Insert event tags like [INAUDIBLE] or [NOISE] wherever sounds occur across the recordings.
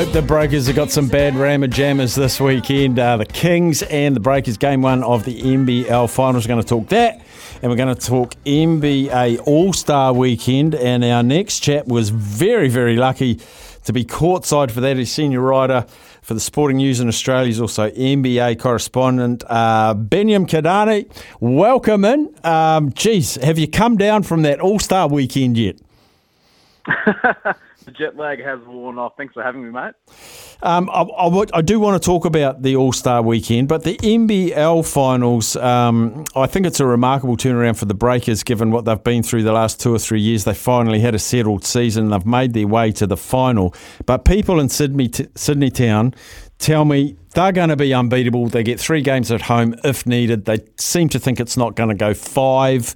Hope the Breakers have got some bad Rammer Jammers this weekend. Uh, the Kings and the Breakers, game one of the NBL Finals. We're going to talk that. And we're going to talk NBA All Star Weekend. And our next chap was very, very lucky to be courtside for that. He's senior writer for the Sporting News in Australia. He's also NBA correspondent. Uh, Benyam Kidane, welcome in. Um, geez, have you come down from that All Star Weekend yet? [LAUGHS] the jet lag has worn off. Thanks for having me, mate. Um, I, I I do want to talk about the All Star weekend, but the NBL finals, um, I think it's a remarkable turnaround for the Breakers given what they've been through the last two or three years. They finally had a settled season. And they've made their way to the final. But people in Sydney, t- Sydney Town tell me they're going to be unbeatable. They get three games at home if needed. They seem to think it's not going to go five.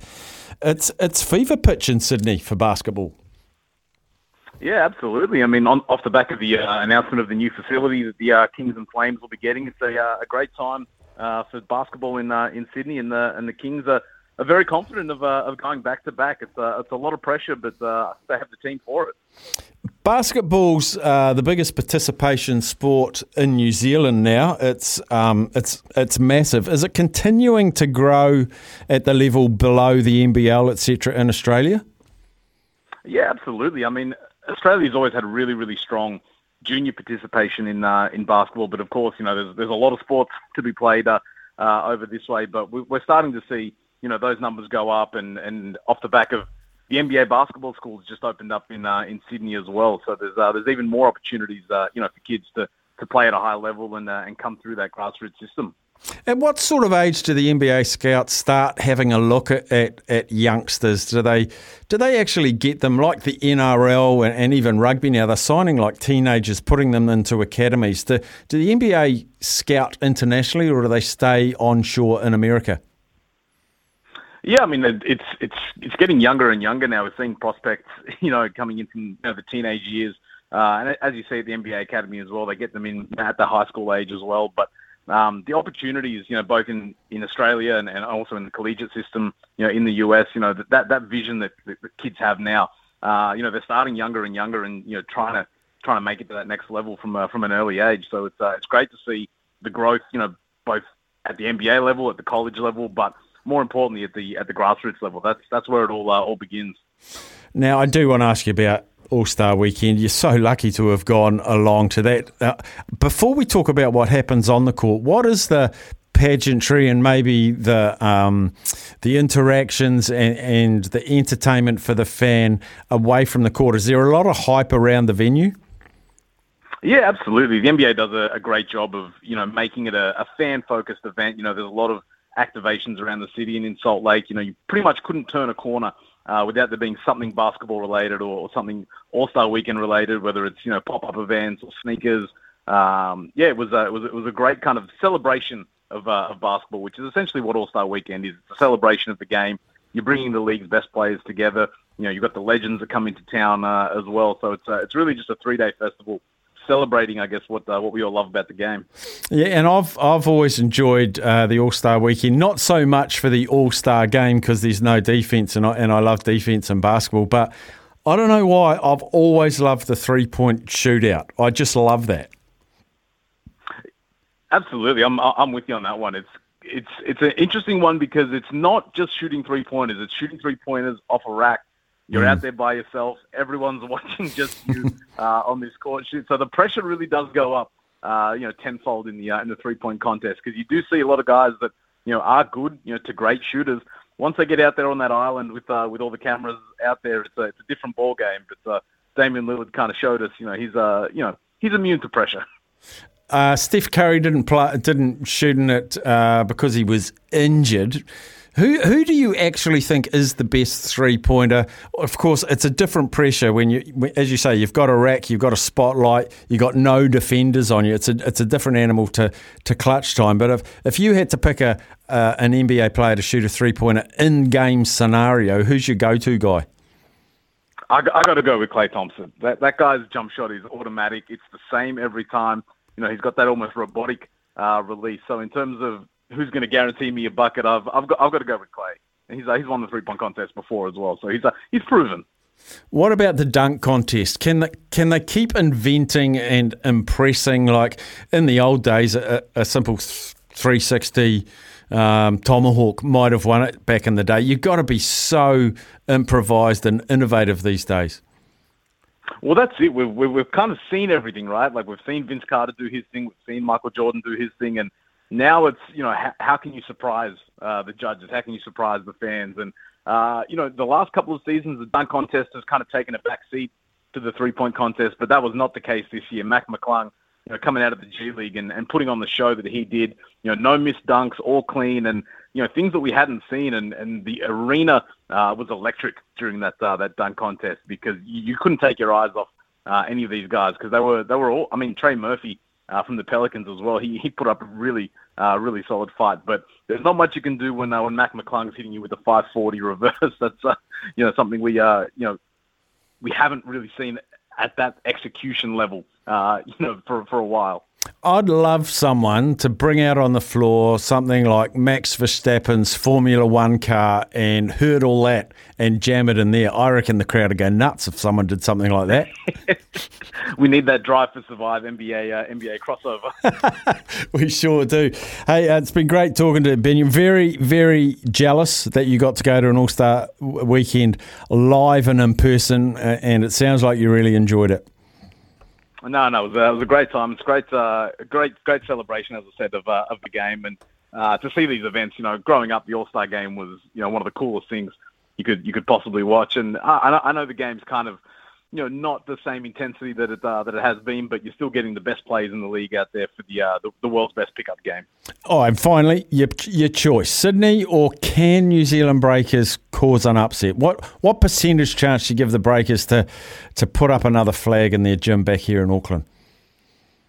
It's, it's fever pitch in Sydney for basketball. Yeah, absolutely. I mean, on, off the back of the uh, announcement of the new facility that the uh, Kings and Flames will be getting, it's a, uh, a great time uh, for basketball in uh, in Sydney, and the and the Kings are, are very confident of uh, of going back to back. It's uh, it's a lot of pressure, but uh, they have the team for it. Basketball's uh, the biggest participation sport in New Zealand now. It's um, it's it's massive. Is it continuing to grow at the level below the NBL, etc., in Australia? Yeah, absolutely. I mean, Australia's always had really, really strong junior participation in uh, in basketball, but of course, you know, there's there's a lot of sports to be played uh, uh, over this way. But we- we're starting to see, you know, those numbers go up, and and off the back of the NBA basketball schools just opened up in uh, in Sydney as well. So there's uh, there's even more opportunities, uh, you know, for kids to to play at a high level and and come through that grassroots system. At what sort of age do the NBA scouts start having a look at, at, at youngsters? Do they do they actually get them like the NRL and, and even rugby now? They're signing like teenagers, putting them into academies. Do, do the NBA scout internationally, or do they stay onshore in America? Yeah, I mean it- it's it's it's getting younger and younger now. We're seeing prospects, [LAUGHS] you know, coming in from you know, the teenage years, uh, and as you see at the NBA academy as well, they get them in at the high school age as well. But um, the opportunities, you know, both in, in Australia and, and also in the collegiate system, you know, in the US, you know, that that, vision that, that kids have now, uh, you know, they're starting younger and younger, and you know, trying to trying to make it to that next level from uh, from an early age. So it's uh, it's great to see the growth, you know, both at the NBA level, at the college level, but more importantly at the at the grassroots level. That's that's where it all uh, all begins. Now, I do want to ask you about All Star Weekend. You're so lucky to have gone along to that. Uh, before we talk about what happens on the court, what is the pageantry and maybe the um, the interactions and, and the entertainment for the fan away from the court? Is there a lot of hype around the venue? Yeah, absolutely. The NBA does a, a great job of you know making it a, a fan focused event. You know, there's a lot of activations around the city and in Salt Lake. You know, you pretty much couldn't turn a corner uh, without there being something basketball related or, or something All Star Weekend related, whether it's you know pop up events or sneakers. Um, yeah, it was a, it was it was a great kind of celebration of, uh, of basketball, which is essentially what All Star Weekend is. It's a celebration of the game. You're bringing the league's best players together. You know, you've got the legends that come into town uh, as well. So it's uh, it's really just a three day festival celebrating, I guess, what uh, what we all love about the game. Yeah, and I've I've always enjoyed uh, the All Star Weekend. Not so much for the All Star game because there's no defense, and I, and I love defense and basketball. But I don't know why I've always loved the three point shootout. I just love that. Absolutely, I'm I'm with you on that one. It's it's it's an interesting one because it's not just shooting three pointers; it's shooting three pointers off a rack. You're out there by yourself. Everyone's [LAUGHS] watching just you uh, on this court shoot. So the pressure really does go up, uh, you know, tenfold in the uh, in the three point contest because you do see a lot of guys that you know are good, you know, to great shooters. Once they get out there on that island with uh, with all the cameras out there, it's a it's a different ball game. But uh, Damian Lillard kind of showed us, you know, he's uh, you know, he's immune to pressure. Uh, Steph Curry didn't play, didn't shoot in it uh, because he was injured. Who who do you actually think is the best three pointer? Of course, it's a different pressure when you, as you say, you've got a rack, you've got a spotlight, you've got no defenders on you. It's a it's a different animal to, to clutch time. But if if you had to pick a uh, an NBA player to shoot a three pointer in game scenario, who's your go to guy? I, I got to go with Klay Thompson. That that guy's jump shot is automatic. It's the same every time. You know, he's got that almost robotic uh, release. So in terms of who's going to guarantee me a bucket, I've I've got I've got to go with Klay. And he's uh, he's won the three point contest before as well, so he's uh, he's proven. What about the dunk contest? Can they, can they keep inventing and impressing? Like in the old days, a, a simple 360 um, tomahawk might have won it back in the day. You've got to be so improvised and innovative these days. Well, that's it. We've, we've, we've kind of seen everything, right? Like we've seen Vince Carter do his thing, we've seen Michael Jordan do his thing, and now it's you know how, how can you surprise uh, the judges? How can you surprise the fans? And uh, you know the last couple of seasons, the dunk contest has kind of taken a back seat to the three point contest, but that was not the case this year. Mac McClung, you know, coming out of the G League and, and putting on the show that he did, you know, no missed dunks, all clean, and you know things that we hadn't seen, and, and the arena uh, was electric during that uh, that dunk contest because you, you couldn't take your eyes off uh, any of these guys because they were they were all. I mean, Trey Murphy uh, from the Pelicans as well. He he put up a really uh, really solid fight, but there's not much you can do when uh, when Mac McClung's hitting you with a 540 reverse. [LAUGHS] That's uh, you know something we uh you know we haven't really seen at that execution level uh [LAUGHS] you know for for a while. I'd love someone to bring out on the floor something like Max Verstappen's Formula One car and hurdle that and jam it in there. I reckon the crowd would go nuts if someone did something like that. [LAUGHS] we need that Drive for Survive NBA uh, NBA crossover. [LAUGHS] we sure do. Hey, uh, it's been great talking to Ben. You're very, very jealous that you got to go to an All Star weekend live and in person, uh, and it sounds like you really enjoyed it. No, no, it was, it was a great time. It's great, uh, great, great celebration, as I said, of uh, of the game, and uh, to see these events. You know, growing up, the All Star Game was you know one of the coolest things you could you could possibly watch. And I, I know the game's kind of you know not the same intensity that it uh, that it has been, but you're still getting the best players in the league out there for the uh, the, the, world's best pickup game. Oh, and finally, your your choice: Sydney or can New Zealand Breakers cause an upset? What what percentage chance do you give the Breakers to to put up another flag in their gym back here in Auckland?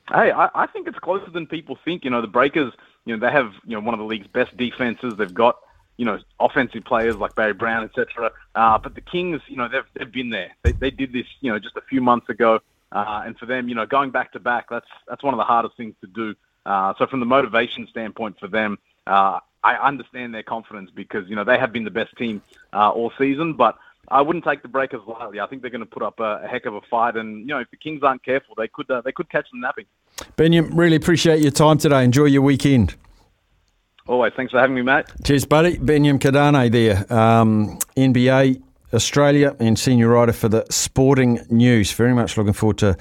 Hey, I, I think it's closer than people think. You know, the Breakers, you know, they have you know one of the league's best defenses. They've got you know, offensive players like Barry Brown, etc. Uh, but the Kings, you know, they've, they've been there. They, they did this, you know, just a few months ago. Uh, and for them, you know, going back to back, that's that's one of the hardest things to do. Uh, so from the motivation standpoint for them, uh, I understand their confidence because you know they have been the best team uh, all season. But I wouldn't take the Breakers lightly. I think they're going to put up a, a, heck of a fight, and you know if the Kings aren't careful, they could uh, they could catch them napping. Benyam, really appreciate your time today. Enjoy your weekend. Always. Thanks for having me, mate. Cheers, buddy. Benyam Kidane there, um, NBA Australia and senior writer for the Sporting News. Very much looking forward to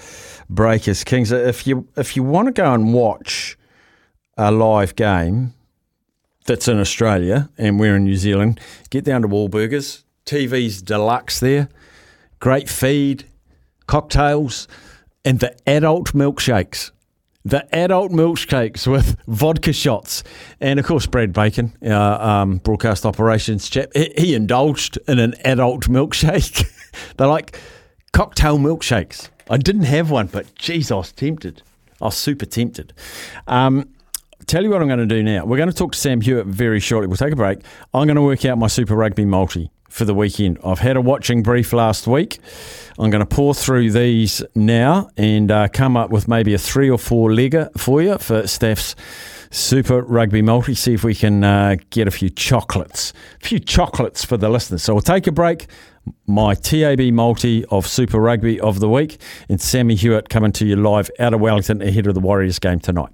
Breakers Kings. If you if you want to go and watch a live game that's in Australia and we're in New Zealand, get down to Wahlburgers. TV's deluxe there. Great feed, cocktails, and the adult milkshakes the adult milkshakes with vodka shots. And of course, Brad Bacon, uh, um, broadcast operations chap, he, he indulged in an adult milkshake. [LAUGHS] They're like cocktail milkshakes. I didn't have one, but geez, I was tempted. I was super tempted. Um, tell you what I'm going to do now. We're going to talk to Sam Hewitt very shortly. We'll take a break. I'm going to work out my Super Rugby multi for the weekend. I've had a watching brief last week. I'm going to pour through these now and uh, come up with maybe a three or four legger for you for Steph's Super Rugby Multi. See if we can uh, get a few chocolates, a few chocolates for the listeners. So we'll take a break. My TAB multi of Super Rugby of the week and Sammy Hewitt coming to you live out of Wellington ahead of the Warriors game tonight.